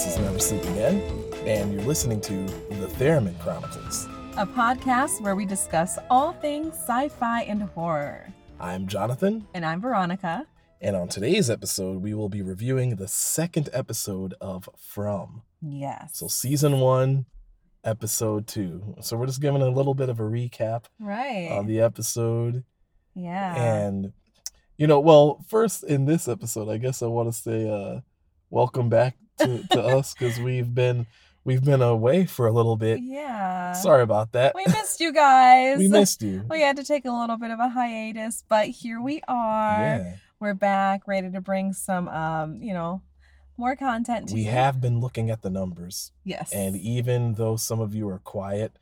This is Never Sleep Again, and you're listening to The Theremin Chronicles. a podcast where we discuss all things sci fi and horror. I'm Jonathan, And I'm Veronica. and on today's episode, we will be reviewing the second episode of From. Yes. So, season one, episode two. So, we're just giving a little bit of a recap right. of the episode. yeah. And, you know, well, first in this episode, I guess I want to say, uh, welcome back to, to us because we've been we've been away for a little bit. yeah. Sorry about that. We missed you guys. we missed you. We had to take a little bit of a hiatus, but here we are. Yeah. We're back, ready to bring some, um, you know, more content to We you. have been looking at the numbers, Yes. and even though some of you are quiet,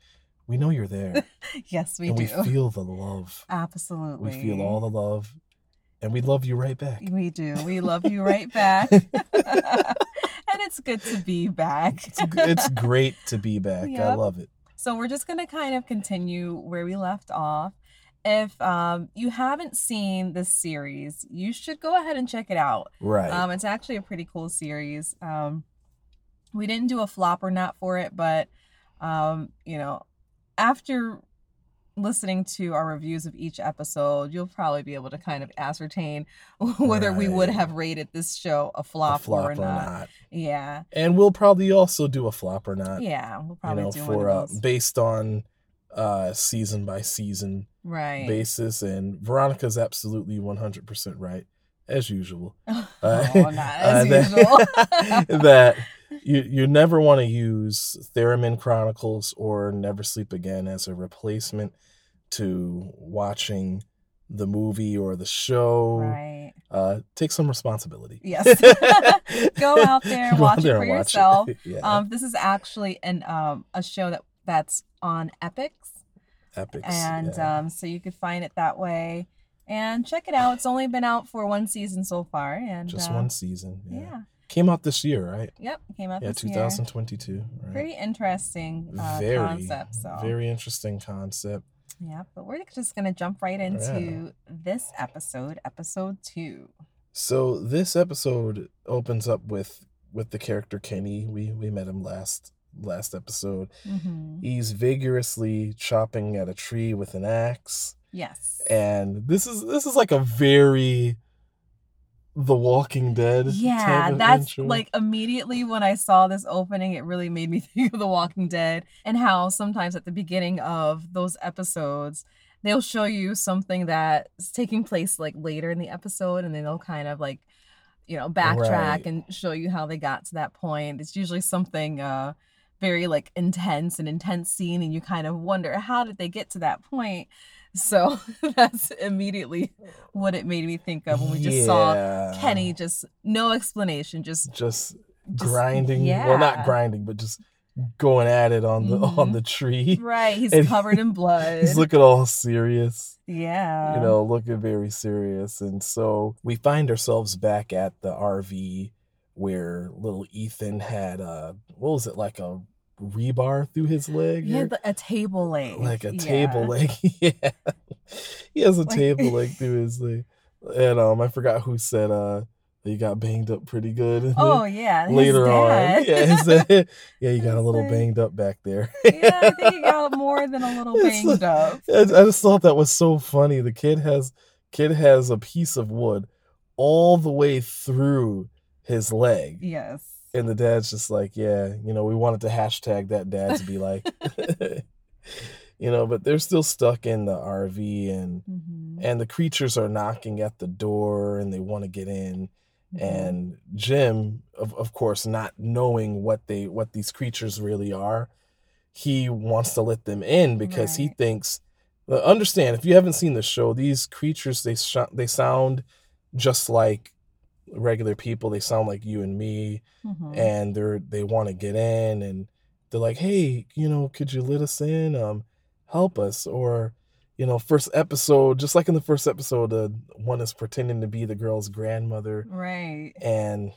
we know you're there, yes, we and do. we feel the love. Absolutely. We feel all the love, and we love you right back. We do. We love you right back. and it's good to be back. It's, it's great to be back. I love it. So we're just going to kind of continue where we left off. If um, you haven't seen this series, you should go ahead and check it out. Right. Um, it's actually a pretty cool series. Um, we didn't do a flop or not for it, but um, you know, after listening to our reviews of each episode, you'll probably be able to kind of ascertain whether we would have rated this show a a flop, flop or, not. Yeah, And we'll probably also do a flop or not. yeah, we'll you probably know, do for uh, based on uh season by season right. basis. And Veronica's absolutely 100% right, as usual. oh, Uh, uh, as that- usual. that you you never want to use Theremin Chronicles or Never Sleep Again as a replacement to watching the movie or the show. right. Uh, take some responsibility. Yes. Go out there, Go watch out it for yourself. yeah, Um, this is actually an um a show that that's on Epix, epics. and yeah. um, so you could find it that way and check it out. It's only been out for one season so far, and just uh, one season. Yeah. Yeah. came out this year, right? Yep. Came out Yeah, 2022. Right? Pretty interesting uh, very concept. So very interesting concept. Yeah, but we're just gonna jump right into this episode, episode two. So this episode opens up with with the character Kenny. We we met him last last episode. Mm-hmm. He's vigorously chopping at a tree with an axe, Yes. and this is this is like a very The Walking Dead. Yeah, that's intro. like immediately when I saw this opening, it really made me think of The Walking Dead and how sometimes at the beginning of those episodes, they'll show you something that's taking place like later in the episode and then they'll kind of like, you know, backtrack Right. and show you how they got to that point. It's usually something uh very like intense, an intense scene, and you kind of wonder how did they get to that point. So that's immediately what it made me think of when we just saw Kenny just no explanation, just just just- grinding. Well, not grinding, but just going at it on the on Mhm. the tree. right. He's And covered in blood. He's looking all serious. yeah. you know, looking very serious. And so we find ourselves back at the RV where little Ethan had a what was it, like a rebar through his leg? he had a table leg. like a Yeah. table leg. yeah. He has a Like- table leg through his leg. And um I forgot who said uh he got banged up pretty good. Oh yeah. later on. Yeah, dad- yeah, you got a little banged up back there. yeah, I think he got more than a little banged up. I, I just thought that was so funny. The kid has kid has a piece of wood all the way through his leg, Yes. And the dad's just like, "Yeah, you know, we wanted to hashtag that dad to be like, you know." But they're still stuck in the RV, and Mhm, and the creatures are knocking at the door, and they want to get in. mhm. And Jim, of of course, not knowing what they what these creatures really are, he wants to let them in because he thinks. Understand if you haven't seen the show, these creatures they sh- they sound just like regular people. They sound like you and me, Mhm. and they're they want to get in, and they're like, "Hey, you know, could you let us in? Um, help us." Or, you know, first episode, just like in the first episode, uh, one is pretending to be the girl's grandmother right. and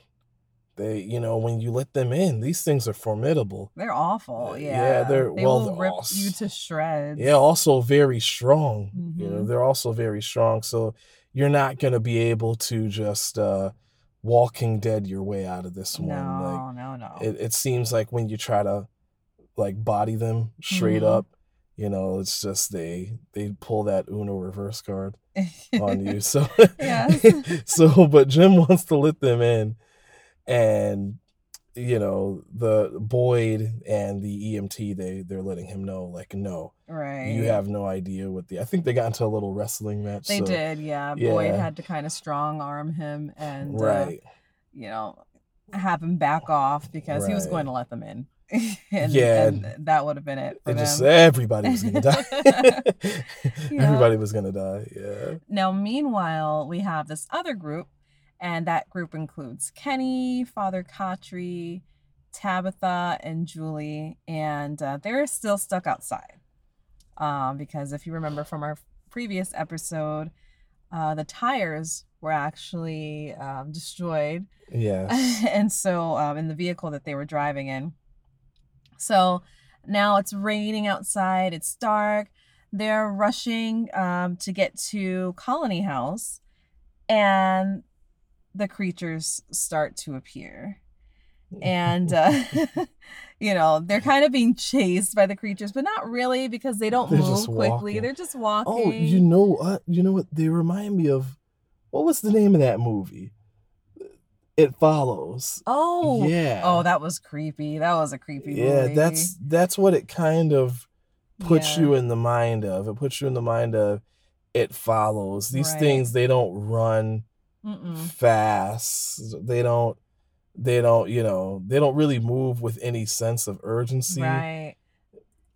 they you know when you let them in these things are formidable They're awful. Uh, Yeah. yeah, they're- they well, will they're rip all you to shreds. yeah also very strong you know Mhm. they're also very strong so you're not going to be able to just uh Walking Dead your way out of this one. Like No, no, no. it, it seems like when you try to like body them straight Mhm. up, you know, it's just they they pull that Uno reverse card on you. So so but Jim wants to let them in and you know, the Boyd and the EMT they they're letting him know like no, right. you have no idea what the I think they got into a little wrestling match. They so- did, yeah. Boyd had to kind of strong arm him and uh, Right. you know, have him back off because he was going to let them in. and, Yeah. and that would have been it them. just everybody was gonna die. Yeah. Everybody was gonna die. Yeah. Now, meanwhile, we have this other group, and that group includes Kenny, Father Khatri, Tabitha, and Julie, and uh, they're still stuck outside. Um, because if you remember from our previous episode, uh, the tires were actually um, destroyed Yes. and so um, in the vehicle that they were driving in so now it's raining outside it's dark they're rushing um, to get to colony house and the creatures start to appear and uh, you know they're kind of being chased by the creatures but not really because they don't They're move quickly walking. they're just walking Oh, you know what? You know what? They remind me of what was the name of that movie? It follows. oh yeah. oh that was creepy that was a creepy yeah. movie. That's that's what it kind of puts Yeah. you in the mind of. It puts you in the mind of. It follows. These Right. things they don't run Mm-mm. fast. They don't. They don't. You know. They don't really move with any sense of urgency. Right.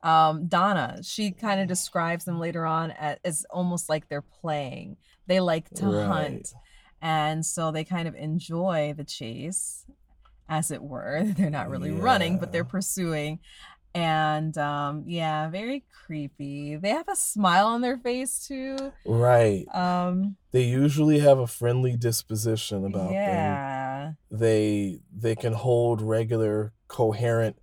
Um, Donna, she kind of describes them later on as, as almost like they're playing. They like to Right. hunt. And so they kind of enjoy the chase, as it were. They're not really running, but they're pursuing. And um, yeah, very creepy. They have a smile on their face too. Right. Um, They usually have a friendly disposition about them. yeah. they they can hold regular coherent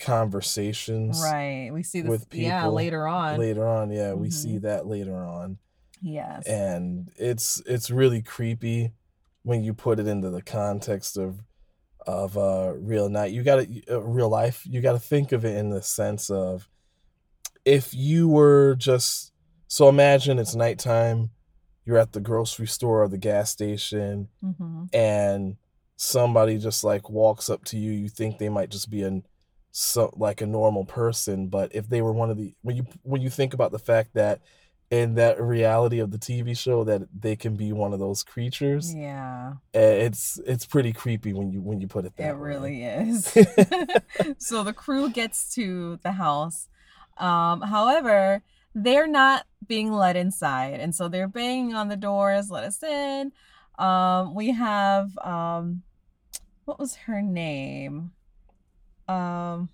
conversations Right. We see this with yeah people later on. later on yeah we Mhm. see that later on Yes. and it's it's really creepy when you put it into the context of of uh real night. You gotta uh, real life you gotta think of it in the sense of if you were just so imagine it's nighttime you're at the grocery store or the gas station hmm and somebody just like walks up to you you think they might just be an so like a normal person but if they were one of the when you when you think about the fact that in that reality of the TV show that they can be one of those creatures Yeah. eh, it's it's pretty creepy when you when you put it that It way. really is. so the crew gets to the house. Um, however, they're not being let inside, and so they're banging on the doors, let us in. Um, we have um, what was her name? Um,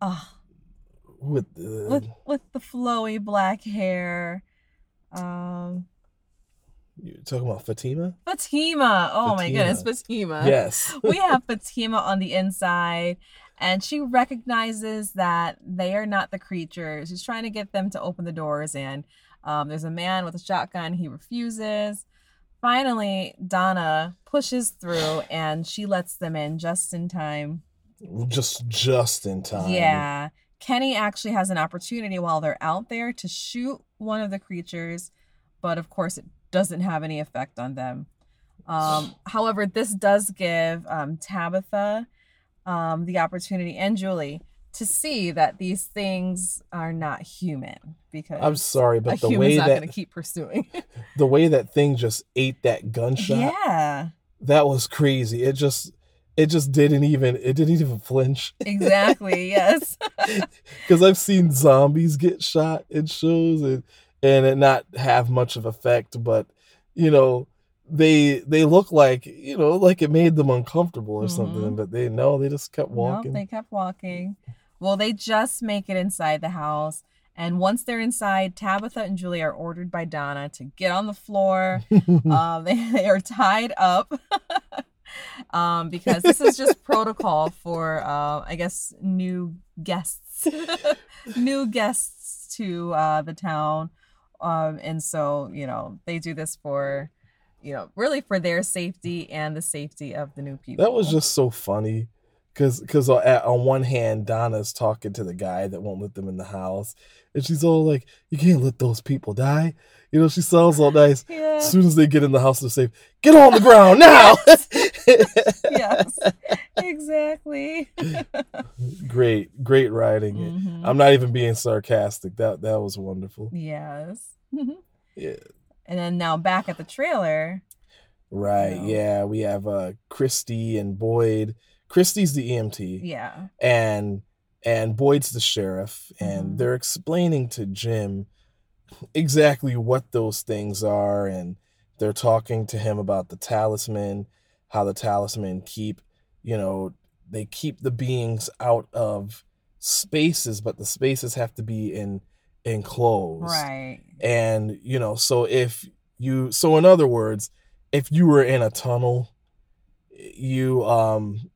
ah, with the with with the flowy black hair. Um, you're talking about Fatima Fatima. Oh my goodness, Fatima. yes we have Fatima on the inside, and she recognizes that they are not the creatures. She's trying to get them to open the doors, and um, there's a man with a shotgun. He refuses. Finally, Donna pushes through, and she lets them in just in time. just just in time Yeah. Kenny actually has an opportunity while they're out there to shoot one of the creatures, but of course it doesn't have any effect on them. Um, however, this does give um, Tabitha um, the opportunity and Julie to see that these things are not human because I'm sorry but the way not that going to keep pursuing. the way that thing just ate that gunshot yeah, that was crazy. It just it just didn't even it didn't even flinch. exactly. yes. Because I've seen zombies get shot in shows and and it not have much of effect, but you know they they look like you know like it made them uncomfortable or something, Mhm. but they no they just kept walking. No, they kept walking. Well, they just make it inside the house. And once they're inside, Tabitha and Julie are ordered by Donna to get on the floor. um, they, they are tied up um, because this is just protocol for, uh, I guess, new guests, new guests to uh, the town. Um, and so, you know, they do this for you know, really for their safety and the safety of the new people. That was just so funny. Cause, cause on on one hand, Donna's talking to the guy that won't let them in the house, and she's all like, "You can't let those people die." You know, she sounds all nice. yeah. As soon as they get in the house, they're safe. Get on the ground now. yes, exactly. great, great writing. Mhm. I'm not even being sarcastic. That that was wonderful. Yes. Yeah. And then now back at the trailer. Right. Yeah. We have uh Christy and Boyd. Christy's the EMT. Yeah. and and Boyd's the sheriff, and Mhm. they're explaining to Jim exactly what those things are, and they're talking to him about the talisman, how the talisman keep, you know, they keep the beings out of spaces, but the spaces have to be in enclosed. Right. And, you know, so if you so in other words, if you were in a tunnel, you um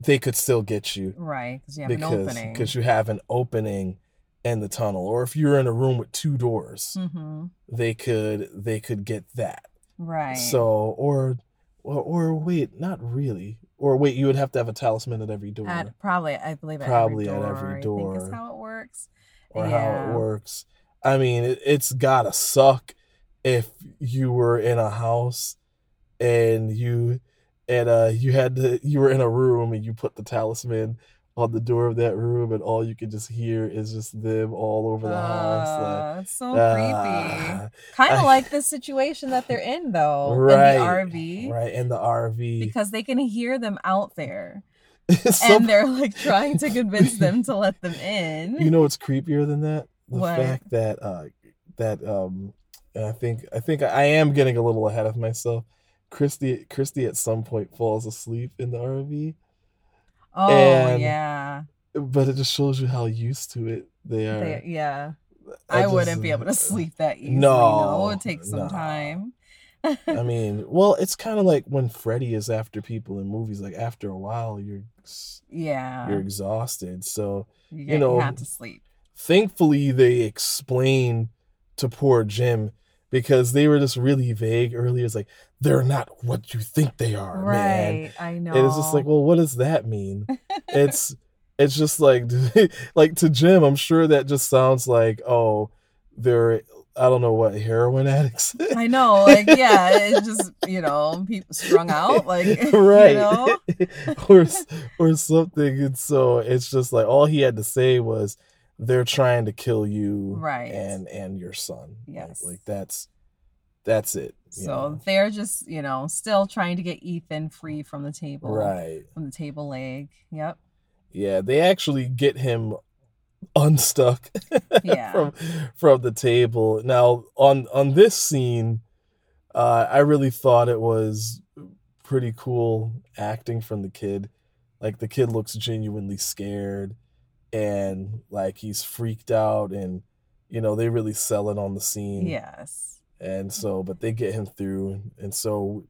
they could still get you Right. Because you have an because opening. because you have an opening in the tunnel or if you're in a room with two doors hmm they could they could get that Right. so or, or or wait not really or wait you would have to have a talisman at every door At probably, I believe at Probably every at door. every I think door. is how it works. or how yeah. it works i mean it, it's gotta suck if you were in a house and you and uh you had to you were in a room and you put the talisman on the door of that room and all you can just hear is just them all over the house Uh, it's so like creepy. ah, Kind of like the situation that they're in, though, Right, in the RV, right in the rv because they can hear them out there, Some- and they're like trying to convince them to let them in. you know what's creepier than that the What? fact that uh that um and i think i think i am getting a little ahead of myself christy christy at some point falls asleep in the rv oh and- yeah, but it just shows you how used to it they are They- yeah. I I, just- wouldn't be able to sleep that easily. No, No, it would take some no. time. i mean well it's kind of like when freddy is after people in movies like after a while you're yeah, you're exhausted so you, you know, you have to sleep. thankfully they explain to poor Jim because they were just really vague earlier. It's like they're not what you think they are, man. Right, I know. And it's just like, well, what does that mean? it's it's just like like to Jim, I'm sure that just sounds like, oh, they're I don't know what heroin addicts. I know, like yeah, it's just you know, people strung out, like right. you know, or or something. And so it's just like all he had to say was they're trying to kill you Right. and and your son. Like- Yes. Like, that's that's it. so know? they're just you know still trying to get Ethan free from the table, right. From the table leg. Yep. Yeah, they actually get him unstuck Yeah. from from the table. Now on on this scene, uh, I really thought it was pretty cool acting from the kid. Like the kid looks genuinely scared and like he's freaked out and you know they really sell it on the scene. Yes. And so but they get him through and so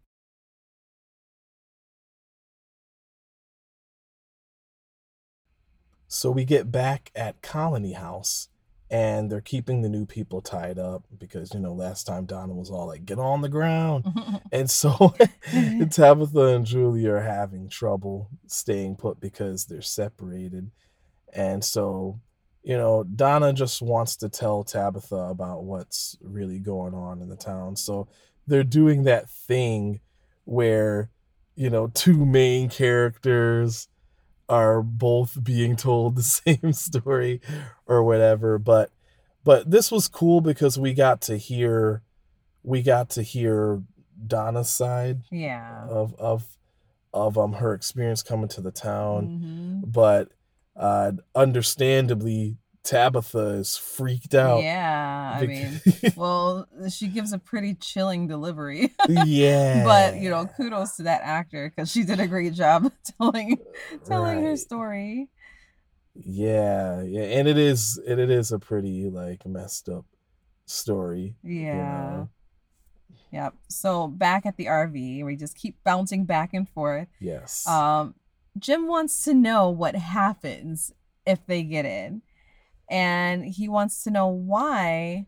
So we get back at Colony House and they're keeping the new people tied up because, you know, last time Donna was all like, get on the ground. And so Tabitha and Julie are having trouble staying put because they're separated. And so, you know, Donna just wants to tell Tabitha about what's really going on in the town. So they're doing that thing where, you know, two main characters are both being told the same story or whatever but but this was cool because we got to hear we got to hear Donna's side yeah. of of of um her experience coming to the town Mhm. but uh understandably Tabitha is freaked out. Yeah. I mean, well, she gives a pretty chilling delivery. yeah but you know kudos to that actor because she did a great job telling telling her story. Yeah yeah and it is and it is a pretty like messed up story you yeah. know? yep. So back at the rv we just keep bouncing back and forth. Yes. Um jim wants to know what happens if they get in and he wants to know why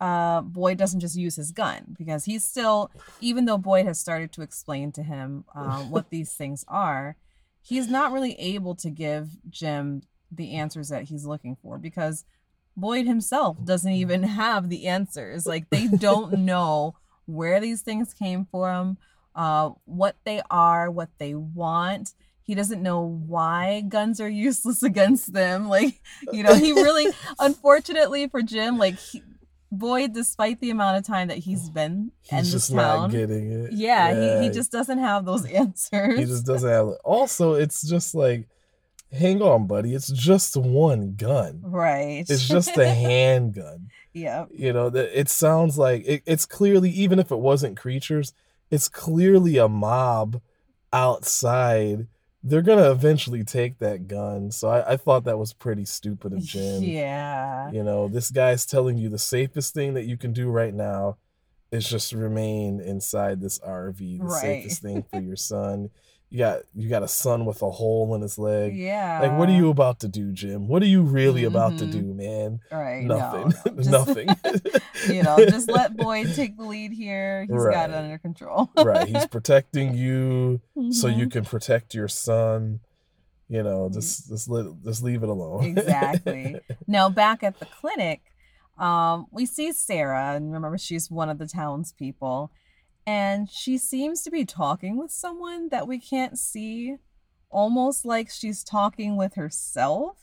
uh, Boyd doesn't just use his gun because he's still, even though Boyd has started to explain to him um, what these things are, he's not really able to give Jim the answers that he's looking for because Boyd himself doesn't even have the answers. Like they don't know where these things came from, uh, what they are, what they want. He doesn't know why guns are useless against them. Like, you know, he really, unfortunately for Jim, like he, Boyd, despite the amount of time that he's been He's in this town, not getting it. yeah, He, he just doesn't have those answers. he just doesn't have. It. Also, it's just like, hang on, buddy. It's just one gun. right. It's just a handgun. yeah. You know, that it sounds like it, it's clearly even if it wasn't creatures, it's clearly a mob outside. They're gonna eventually take that gun. So I, I thought that was pretty stupid of Jim. Yeah. You know, this guy's telling you the safest thing that you can do right now is just remain inside this RV. The Right. safest thing for your son. You got you got a son with a hole in his leg. Yeah. Like, what are you about to do, Jim? What are you really about to Mhm. do, man? Right. Nothing. no, just- Nothing. you know, just let Boyd take the lead here. He's got it under control. right. He's protecting you so you Mhm. can protect your son. You know, just just let just leave it alone. Exactly. now back at the clinic, um, we see Sarah, and remember she's one of the townspeople, and she seems to be talking with someone that we can't see, almost like she's talking with herself.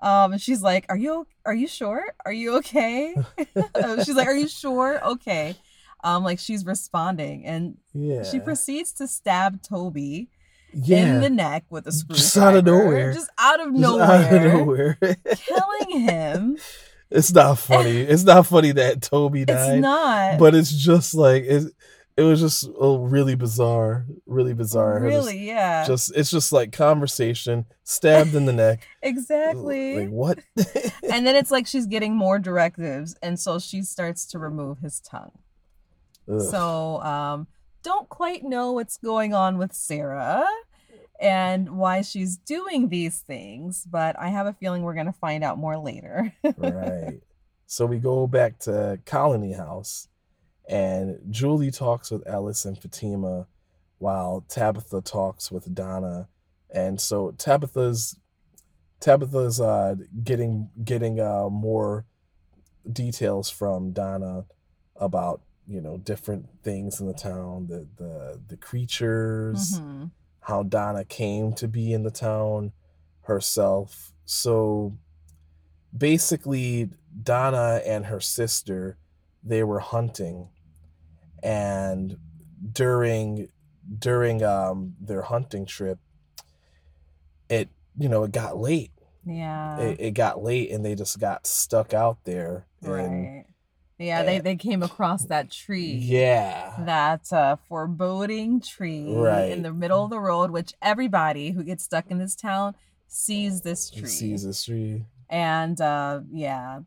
Um, and she's like, "Are you are you sure? Are you okay?" she's like, "Are you sure? Okay." Um, like she's responding, and yeah. she proceeds to stab Toby yeah. in the neck with a screwdriver, Just out of nowhere. just out of Just nowhere, out of nowhere. killing him. it's not funny. It's not funny that Toby It's died. not but it's just like it. It was just oh, really bizarre, really bizarre. Her just- really, yeah, just it's just like conversation, stabbed in the neck. exactly. Like what? and then it's like she's getting more directives, and so she starts to remove his tongue. Ugh. So, um, don't quite know what's going on with Sarah and why she's doing these things, but I have a feeling we're gonna find out more later. right. So we go back to Colony House, and Julie talks with Ellis and Fatima, while Tabitha talks with Donna, and so Tabitha's Tabitha's uh getting getting uh more details from Donna about you know different things in the town, the the the creatures, Mhm. how Donna came to be in the town herself. So basically Donna and her sister they were hunting and during during um their hunting trip it you know it got late Yeah. it, it got late and they just got stuck out there and right. Yeah, they, they came across that tree. yeah that uh, foreboding tree Right. in the middle of the road, which everybody who gets stuck in this town sees this He tree. sees this tree And uh, yeah,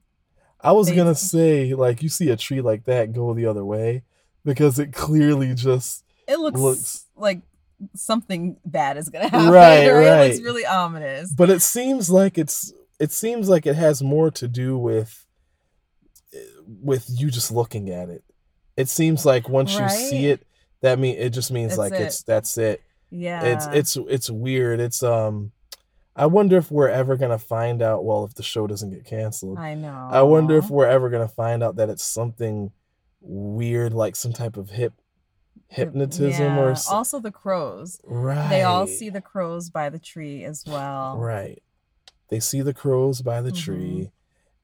I was They- gonna say, like, you see a tree like that, go the other way, because it clearly just it looks, Looks- like something bad is gonna happen. Right, It looks right. really ominous. but it seems like it's it seems like it has more to do with with you just looking at it. It seems like once you see it, that mean it just means That's like it. it's that's it. Yeah, It's it's it's weird. It's um I wonder if we're ever gonna find out well if the show doesn't get canceled. I know. I wonder if we're ever gonna find out that it's something weird, like some type of hip hypnotism Yeah. or s- also the crows. right. They all see the crows by the tree as well. right. They see the crows by the Mhm. tree,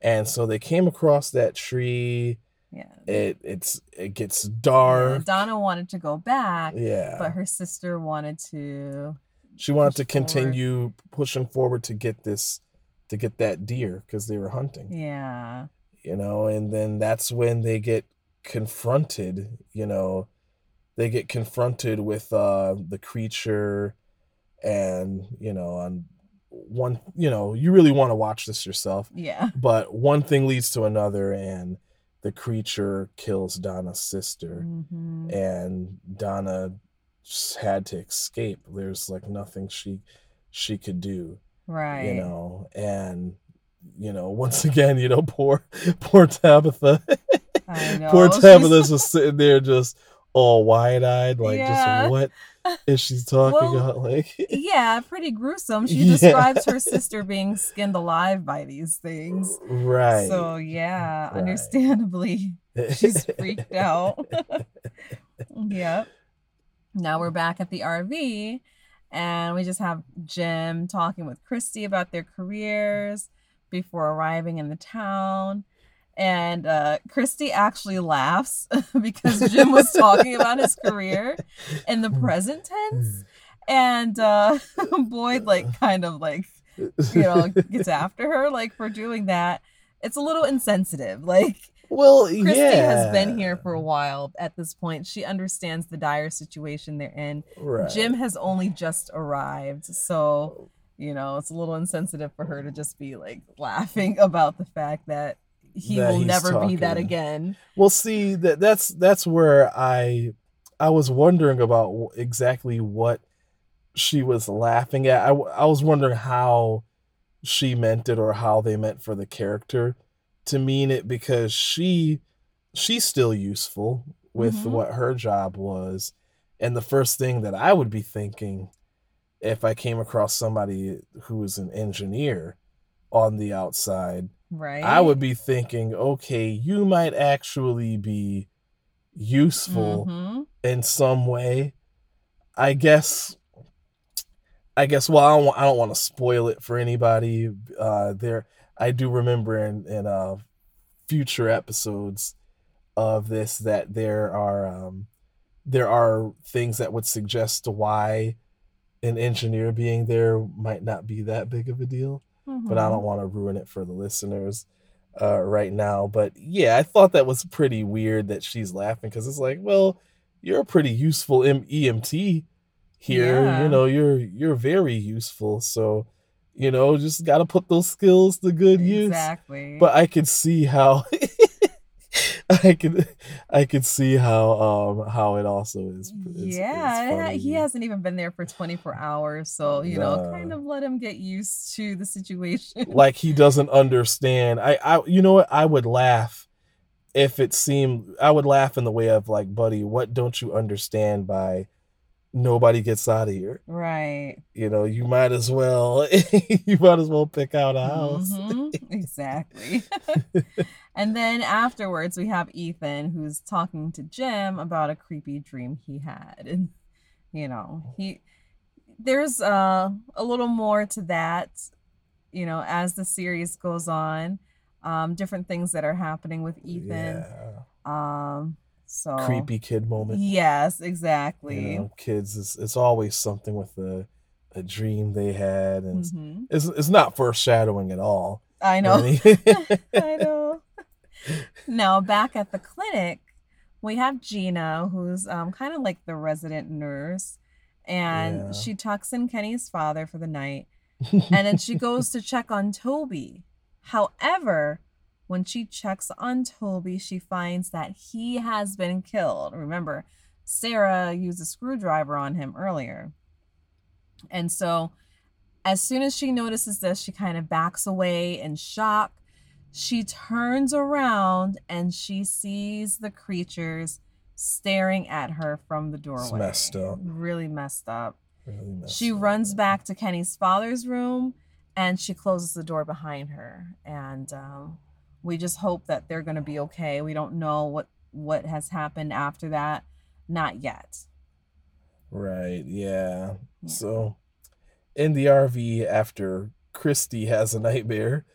and so they came across that tree. Yeah. It it's it gets dark. Donna wanted to go back, Yeah, but her sister wanted to. she wanted to forward. continue pushing forward to get this to get that deer because they were hunting. Yeah. you know and then that's when they get confronted you know they get confronted with uh the creature and you know on one you know you really want to watch this yourself Yeah. but one thing leads to another and the creature kills donna's sister Mhm. and donna had to escape there's like nothing she she could do Right. you know and you know, once again, you know, poor poor Tabitha. I know. poor Tabitha's just sitting there just all wide eyed, like Yeah. just what is she talking Well, about? Like yeah, pretty gruesome. She Yeah. describes her sister being skinned alive by these things. Right. So yeah, Right. understandably, she's freaked out. yep. Now we're back at the RV and we just have Jim talking with Christy about their careers before arriving in the town. And uh, Christy actually laughs because Jim was talking about his career in the present tense. And uh, Boyd, like, kind of like, you know, gets after her, like, for doing that. It's a little insensitive. Like, well, Christy yeah. has been here for a while at this point. She understands the dire situation they're in. Right. Jim has only just arrived. So, you know, it's a little insensitive for her to just be like laughing about the fact that he will never be that talking. again. Well, see that that's that's where I I was wondering about exactly what she was laughing at. I I was wondering how she meant it or how they meant for the character to mean it because she she's still useful with Mhm. what her job was and the first thing that I would be thinking if I came across somebody who is an engineer on the outside Right. I would be thinking, okay, you might actually be useful Mhm. in some way. I guess. I guess. Well, I don't. wa- I don't want to spoil it for anybody. Uh, there, I do remember in in uh, future episodes of this that there are um, there are things that would suggest why an engineer being there might not be that big of a deal but I Mhm. don't want to ruin it for the listeners uh, right now. But yeah, I thought that was pretty weird that she's laughing because it's like, well, you're a pretty useful M- EMT here. Yeah. You know, you're you're very useful. So, you know, just got to put those skills to good use. Exactly. But I could see how. I could, I could see how, um, how it also is. it's- it's yeah, it ha- funny. he hasn't even been there for 24 hours. So, you know, kind of let him get used to the situation. like he doesn't understand. I, I, you know what? I would laugh if it seemed. I would laugh in the way of like, buddy, what don't you understand by nobody gets out of here? right. You know, you might as well, you might as well pick out a house. Mhm, exactly. and then afterwards, we have Ethan who's talking to Jim about a creepy dream he had. And, you know, he there's uh, a little more to that, you know, as the series goes on. Um, different things that are happening with Ethan. Yeah. Um, so Creepy kid moment. Yes, exactly. You know, kids, it's, it's always something with a, a dream they had, and it's, Mhm. it's it's not foreshadowing at all. I know. I know. Now back at the clinic, we have Gina, who's um, kind of like the resident nurse, and Yeah. she tucks in Kenny's father for the night, and then she goes to check on Toby. However, when she checks on Toby, she finds that he has been killed. Remember, Sarah used a screwdriver on him earlier. And so, as soon as she notices this, she kind of backs away in shock. She turns around and she sees the creatures staring at her from the doorway. messed up. Really messed up. Really messed She up. runs back to Kenny's father's room and she closes the door behind her. And um, we just hope that they're going to be okay. We don't know what what has happened after that. Not yet. Right, yeah. Yeah. So in the RV after Christy has a nightmare,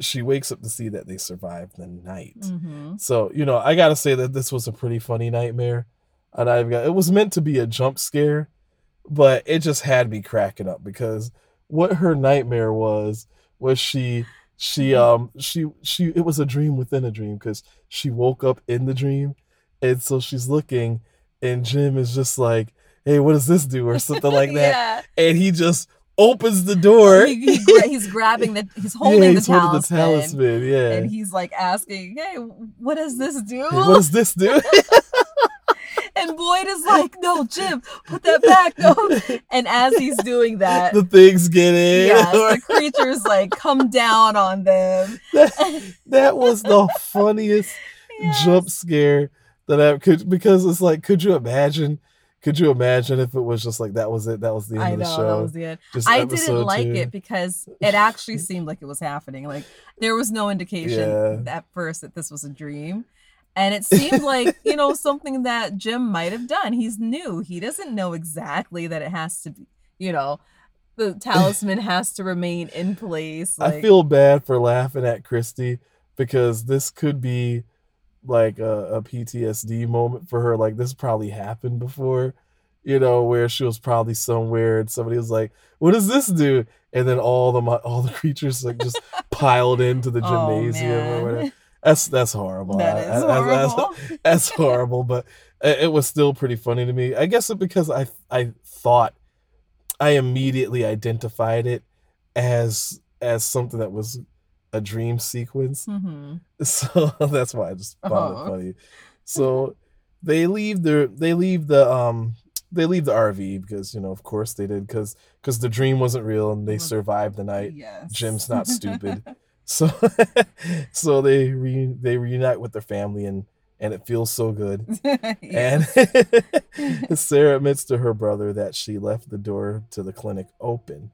she wakes up to see that they survived the night. hmm So, you know, I got to say that this was a pretty funny nightmare. And I've got it was meant to be a jump scare, but it just had me cracking up because what her nightmare was was she she um she she it was a dream within a dream because she woke up in the dream and so she's looking and Jim is just like, "Hey, what does this do?" or something like that, and he just opens the door. He, he gra- he's grabbing the, he's holding yeah, the he's talisman. the talisman. Yeah. And he's like asking, hey, what does this do? Hey, what does this do? and Boyd is like, "No, Jim, put that back." No. And as he's doing that, the things get in. yes, the creatures like come down on them. that, that was the funniest Yes. jump scare that I could because it's like, could you imagine? Could you imagine if it was just like that was it? That was the end I of the know show. that was the end. just I didn't like two. it because it actually seemed like it was happening. Like there was no indication Yeah. at first that this was a dream. And it seemed like, you know, something that Jim might have done. He's new. He doesn't know exactly that it has to be, you know, the talisman has to remain in place. I feel bad for laughing at Christy because this could be like a, a PTSD moment for her. Like this probably happened before, you know, where she was probably somewhere and somebody was like, "What does this do?" And then all the all the creatures like just piled into the oh, gymnasium or whatever. That's that's horrible. That is I- I- that's- horrible. that's horrible, but it it was still pretty funny to me. I guess it because I I thought I immediately identified it as as something that was a dream sequence. Mhm. So that's why I just found it funny. So they leave their they leave the um they leave the RV because you know of course they did because because the dream wasn't real and they Was- survived the night. Yes. Jim's not stupid. So so they re, they reunite with their family and and it feels so good. And Sarah admits to her brother that she left the door to the clinic open.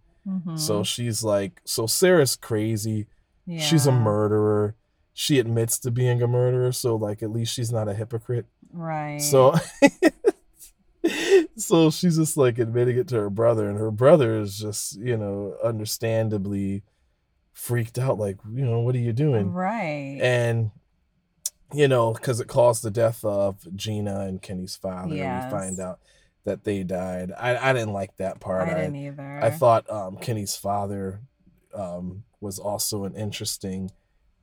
So Mhm. she's like, so Sarah's crazy. She's a murderer. She admits to being a murderer, so like at least she's not a hypocrite. Right. So so she's just like admitting it to her brother, and her brother is just, you know, understandably freaked out, like, you know, what are you doing? right. and you know because it caused the death of gina and kenny's father Yes. we find out that they died i, I didn't like that part I i, didn't either. I thought um, kenny's father um, was also an interesting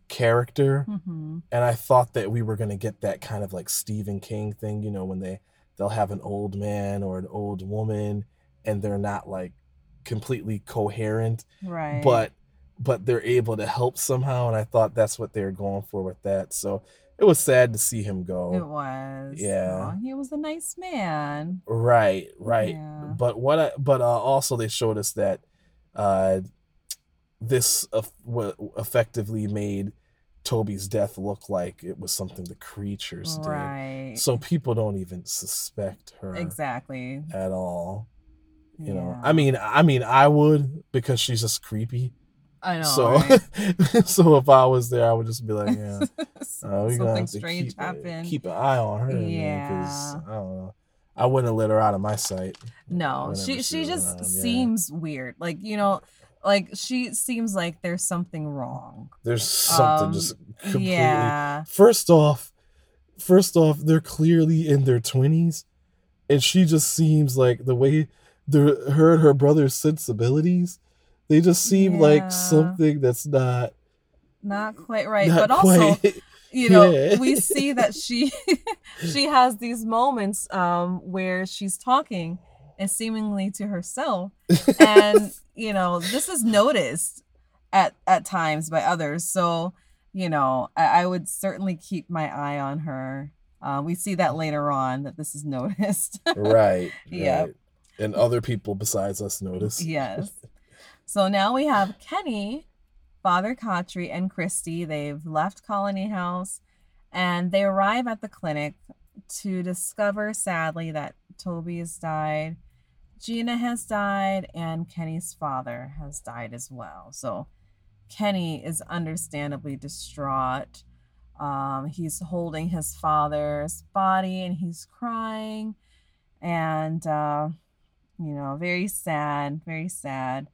character Mhm. and i thought that we were going to get that kind of like stephen king thing you know when they they'll have an old man or an old woman and they're not like completely coherent Right. but but they're able to help somehow and i thought that's what they were going for with that so it was sad to see him go. it was. yeah. Aw, he was a nice man. right right Yeah. but what I, but uh, also they showed us that uh this what effectively made toby's death look like it was something the creatures Right. did so people don't even suspect her exactly. at all you know i mean i mean i would because she's just creepy I know. so right? so if I was there, I would just be like, yeah, uh, Something strange keep, happened. keep an eye on her, Yeah. because I don't know. I wouldn't have let her out of my sight. No, she she she just around, yeah. seems weird. Like you know, like she seems like there's something wrong. There's something Um, just completely. Yeah. First off, first off, they're clearly in their twenties, and she just seems like the way the her and her brother's sensibilities. They just seem Yeah. like something that's not Not quite right, not but also you know Yeah. we see that she she has these moments um where she's talking and seemingly to herself and you know this is noticed at at times by others so you know i, I would certainly keep my eye on her uh, we see that later on that this is noticed right. Yeah. right. And other people besides us notice. yes so now we have kenny father Khatri, and christy they've left colony house and they arrive at the clinic to discover sadly that toby has died gina has died and kenny's father has died as well so kenny is understandably distraught um, he's holding his father's body and he's crying and uh, you know very sad very sad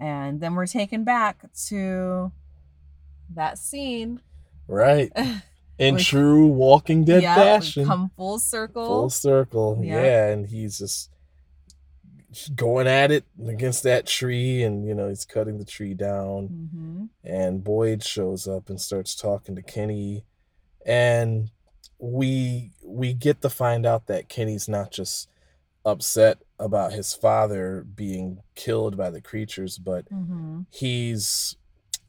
and then we're taken back to that scene Right. In true Walking Dead yeah fashion. come full circle Full circle. Yeah. Yeah. And he's just going at it against that tree and you know, he's cutting the tree down. hmm And Boyd shows up and starts talking to Kenny. And we we get to find out that Kenny's not just upset about his father being killed by the creatures, but hmm he's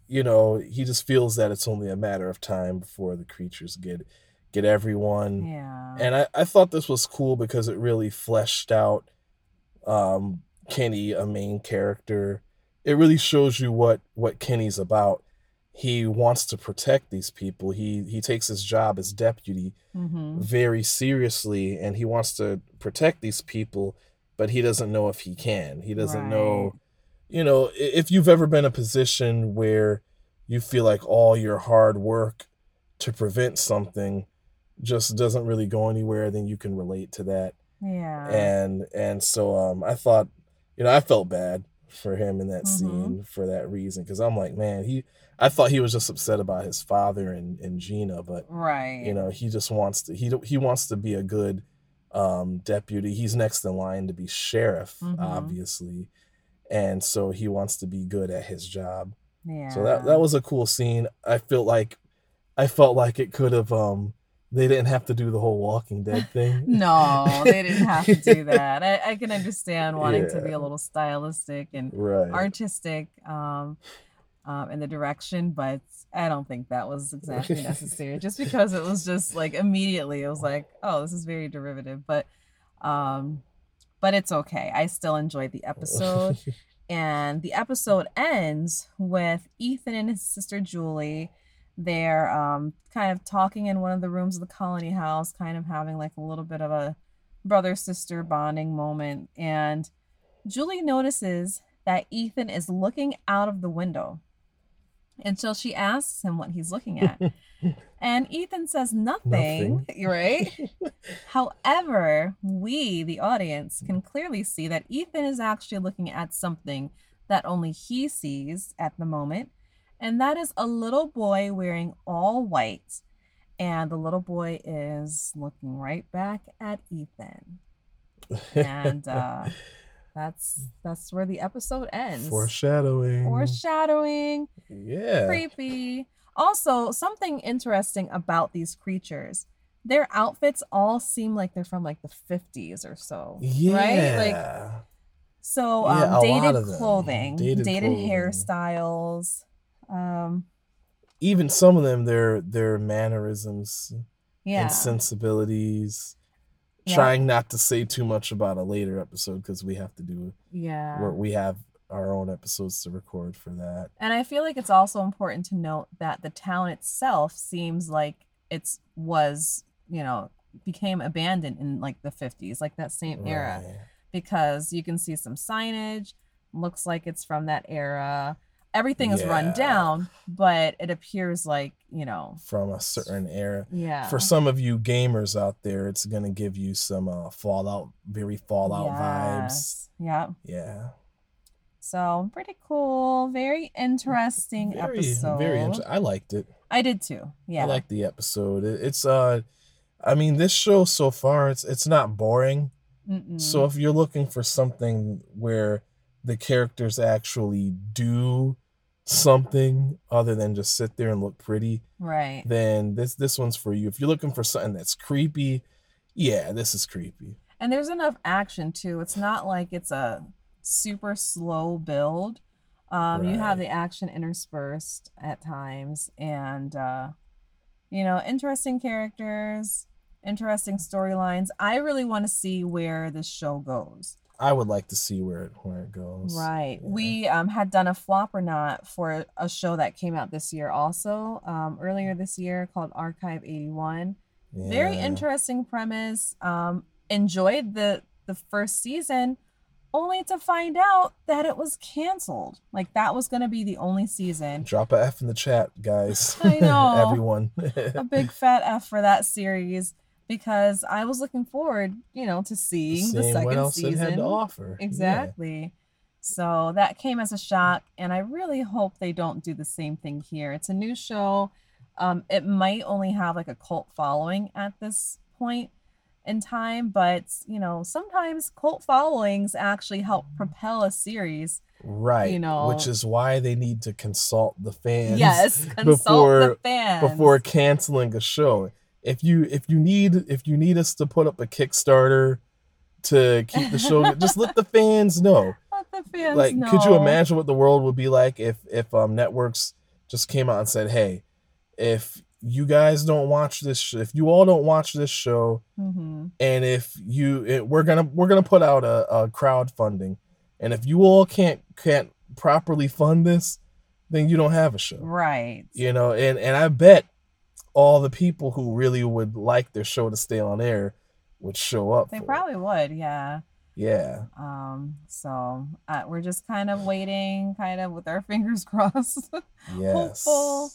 you know he just feels that it's only a matter of time before the creatures get get everyone. Yeah. And I, I thought this was cool because it really fleshed out um, Kenny, a main character. It really shows you what what Kenny's about. He wants to protect these people. He he takes his job as deputy hmm very seriously and he wants to protect these people, but he doesn't know if he can. He doesn't Right. know you know, if you've ever been in a position where you feel like all your hard work to prevent something just doesn't really go anywhere, then you can relate to that. Yeah. And and so um I thought, you know, I felt bad for him in that Mhm. scene for that reason because I'm like, man, he I thought he was just upset about his father and and Gina, but right. you know, he just wants to he he wants to be a good um deputy. He's next in line to be sheriff, Mhm. obviously. And so he wants to be good at his job. Yeah. So that that was a cool scene. I felt like I felt like it could have um they didn't have to do the whole Walking Dead thing. No, they didn't have to do that. I, I can understand wanting to be a little stylistic and Right. artistic um, um, in the direction, but I don't think that was exactly necessary. just because it was just like immediately, it was like, oh, this is very derivative, but um, but it's okay. I still enjoyed the episode, and the episode ends with Ethan and his sister Julie. They're um, kind of talking in one of the rooms of the colony house, kind of having like a little bit of a brother sister bonding moment. And Julie notices that Ethan is looking out of the window until she asks him what he's looking at. and Ethan says nothing, right? However, we, the audience, can clearly see that Ethan is actually looking at something that only he sees at the moment. And that is a little boy wearing all white. And the little boy is looking right back at Ethan. And uh, that's that's where the episode ends. foreshadowing. Foreshadowing yeah. creepy. Also, something interesting about these creatures. Their outfits all seem like they're from like the 50s or so. Yeah. Right? Like so um lot dated clothing, Dated dated, clothing. hairstyles. Um even some of them their their mannerisms yeah. and sensibilities. Yeah. Trying not to say too much about a later episode because we have to do yeah. where we have our own episodes to record for that. And I feel like it's also important to note that the town itself seems like it's was, you know, became abandoned in like the 50s, like that same era. Right. because you can see some signage looks like it's from that era everything is run down but it appears like you know From a certain era. yeah For some of you gamers out there, it's gonna give you some uh, Fallout, very Fallout vibes. Yeah Yeah, so pretty cool very interesting very, episode very. Inter- I liked it. i did too yeah I like the episode. It- It's uh, I mean, this show so far, it's it's not boring. Mm-mm. So if you're looking for something where the characters actually do something other than just sit there and look pretty, right. then this this one's for you. If you're looking for something that's creepy, yeah, this is creepy. and there's enough action too. It's not like it's a super slow build. Um you have the action interspersed at times and uh you know interesting characters interesting storylines. I really want to see where this show goes I would like to see where it where it goes. right Yeah. we um had done a flop or not for a show that came out this year also um earlier this year called archive 81 very interesting premise um enjoyed the the first season only to find out that it was canceled like that was going to be the only season Drop a F in the chat, guys. I know. Everyone. a big fat f for that series because i was looking forward you know to seeing, the second what else season it had to offer. Yeah. exactly so that came as a shock and i really hope they don't do the same thing here it's a new show um, it might only have like a cult following at this point in time but you know sometimes cult followings actually help propel a series Right. You know- Which is why they need to consult the fans. yes consult before- the fans before canceling a show. If you if you need if you need us to put up a Kickstarter to keep the show, just let the fans know. Let the fans like, could you imagine what the world would be like if if um networks just came out and said, "Hey, if you guys don't watch this, sh- if you all don't watch this show, hmm and if you, it, we're gonna we're gonna put out a, a crowdfunding, and if you all can't can't properly fund this, then you don't have a show. Right. You know, and and I bet all the people who really would like their show to stay on air would show up. They for it. probably would, yeah. Yeah. Um, so uh, we're just kind of waiting, kind of with our fingers crossed, Yes. hopeful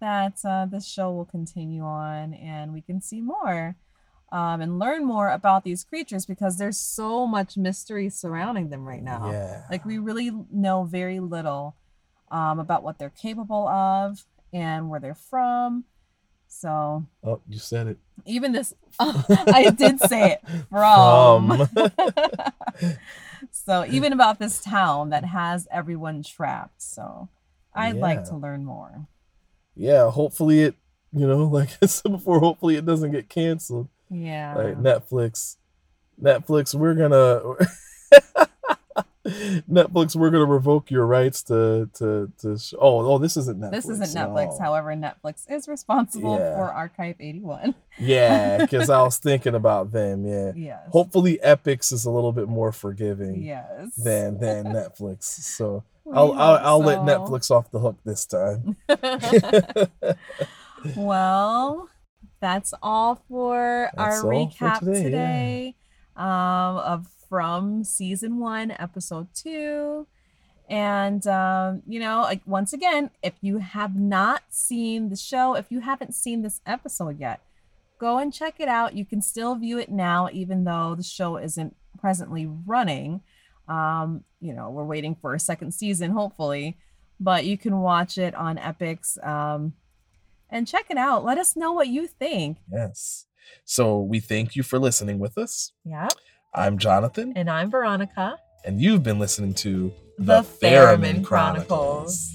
that uh, this show will continue on and we can see more um, and learn more about these creatures because there's so much mystery surrounding them right now. Yeah. Like we really know very little um, about what they're capable of and where they're from. So oh, you said it. even this, I did say it from. so even about this town that has everyone trapped. So I'd like to learn more. yeah. Hopefully it. You know, like I said before, hopefully it doesn't get canceled. Yeah. Like Netflix. Netflix, we're gonna. Netflix, we're gonna revoke your rights to to to. Sh- oh, oh, this isn't Netflix. this isn't Netflix. Oh. However, Netflix is responsible Yeah. for Archive 81. Yeah, because I was thinking about them. Yeah. Yes. Hopefully, Epix is a little bit more forgiving Yes. than than Netflix. So We I'll I'll, I'll let. Netflix off the hook this time. well, that's all for That's our all for recap today, today, yeah. um, of from season one, episode two. And um, you know, like once again, if you have not seen the show, if you haven't seen this episode yet, go and check it out. You can still view it now, even though the show isn't presently running. Um, you know, we're waiting for a second season, hopefully, but you can watch it on Epix. Um, and check it out. Let us know what you think. yes. So we thank you for listening with us. Yeah. I'm Jonathan, And I'm Veronica. and you've been listening to The Theremin Chronicles.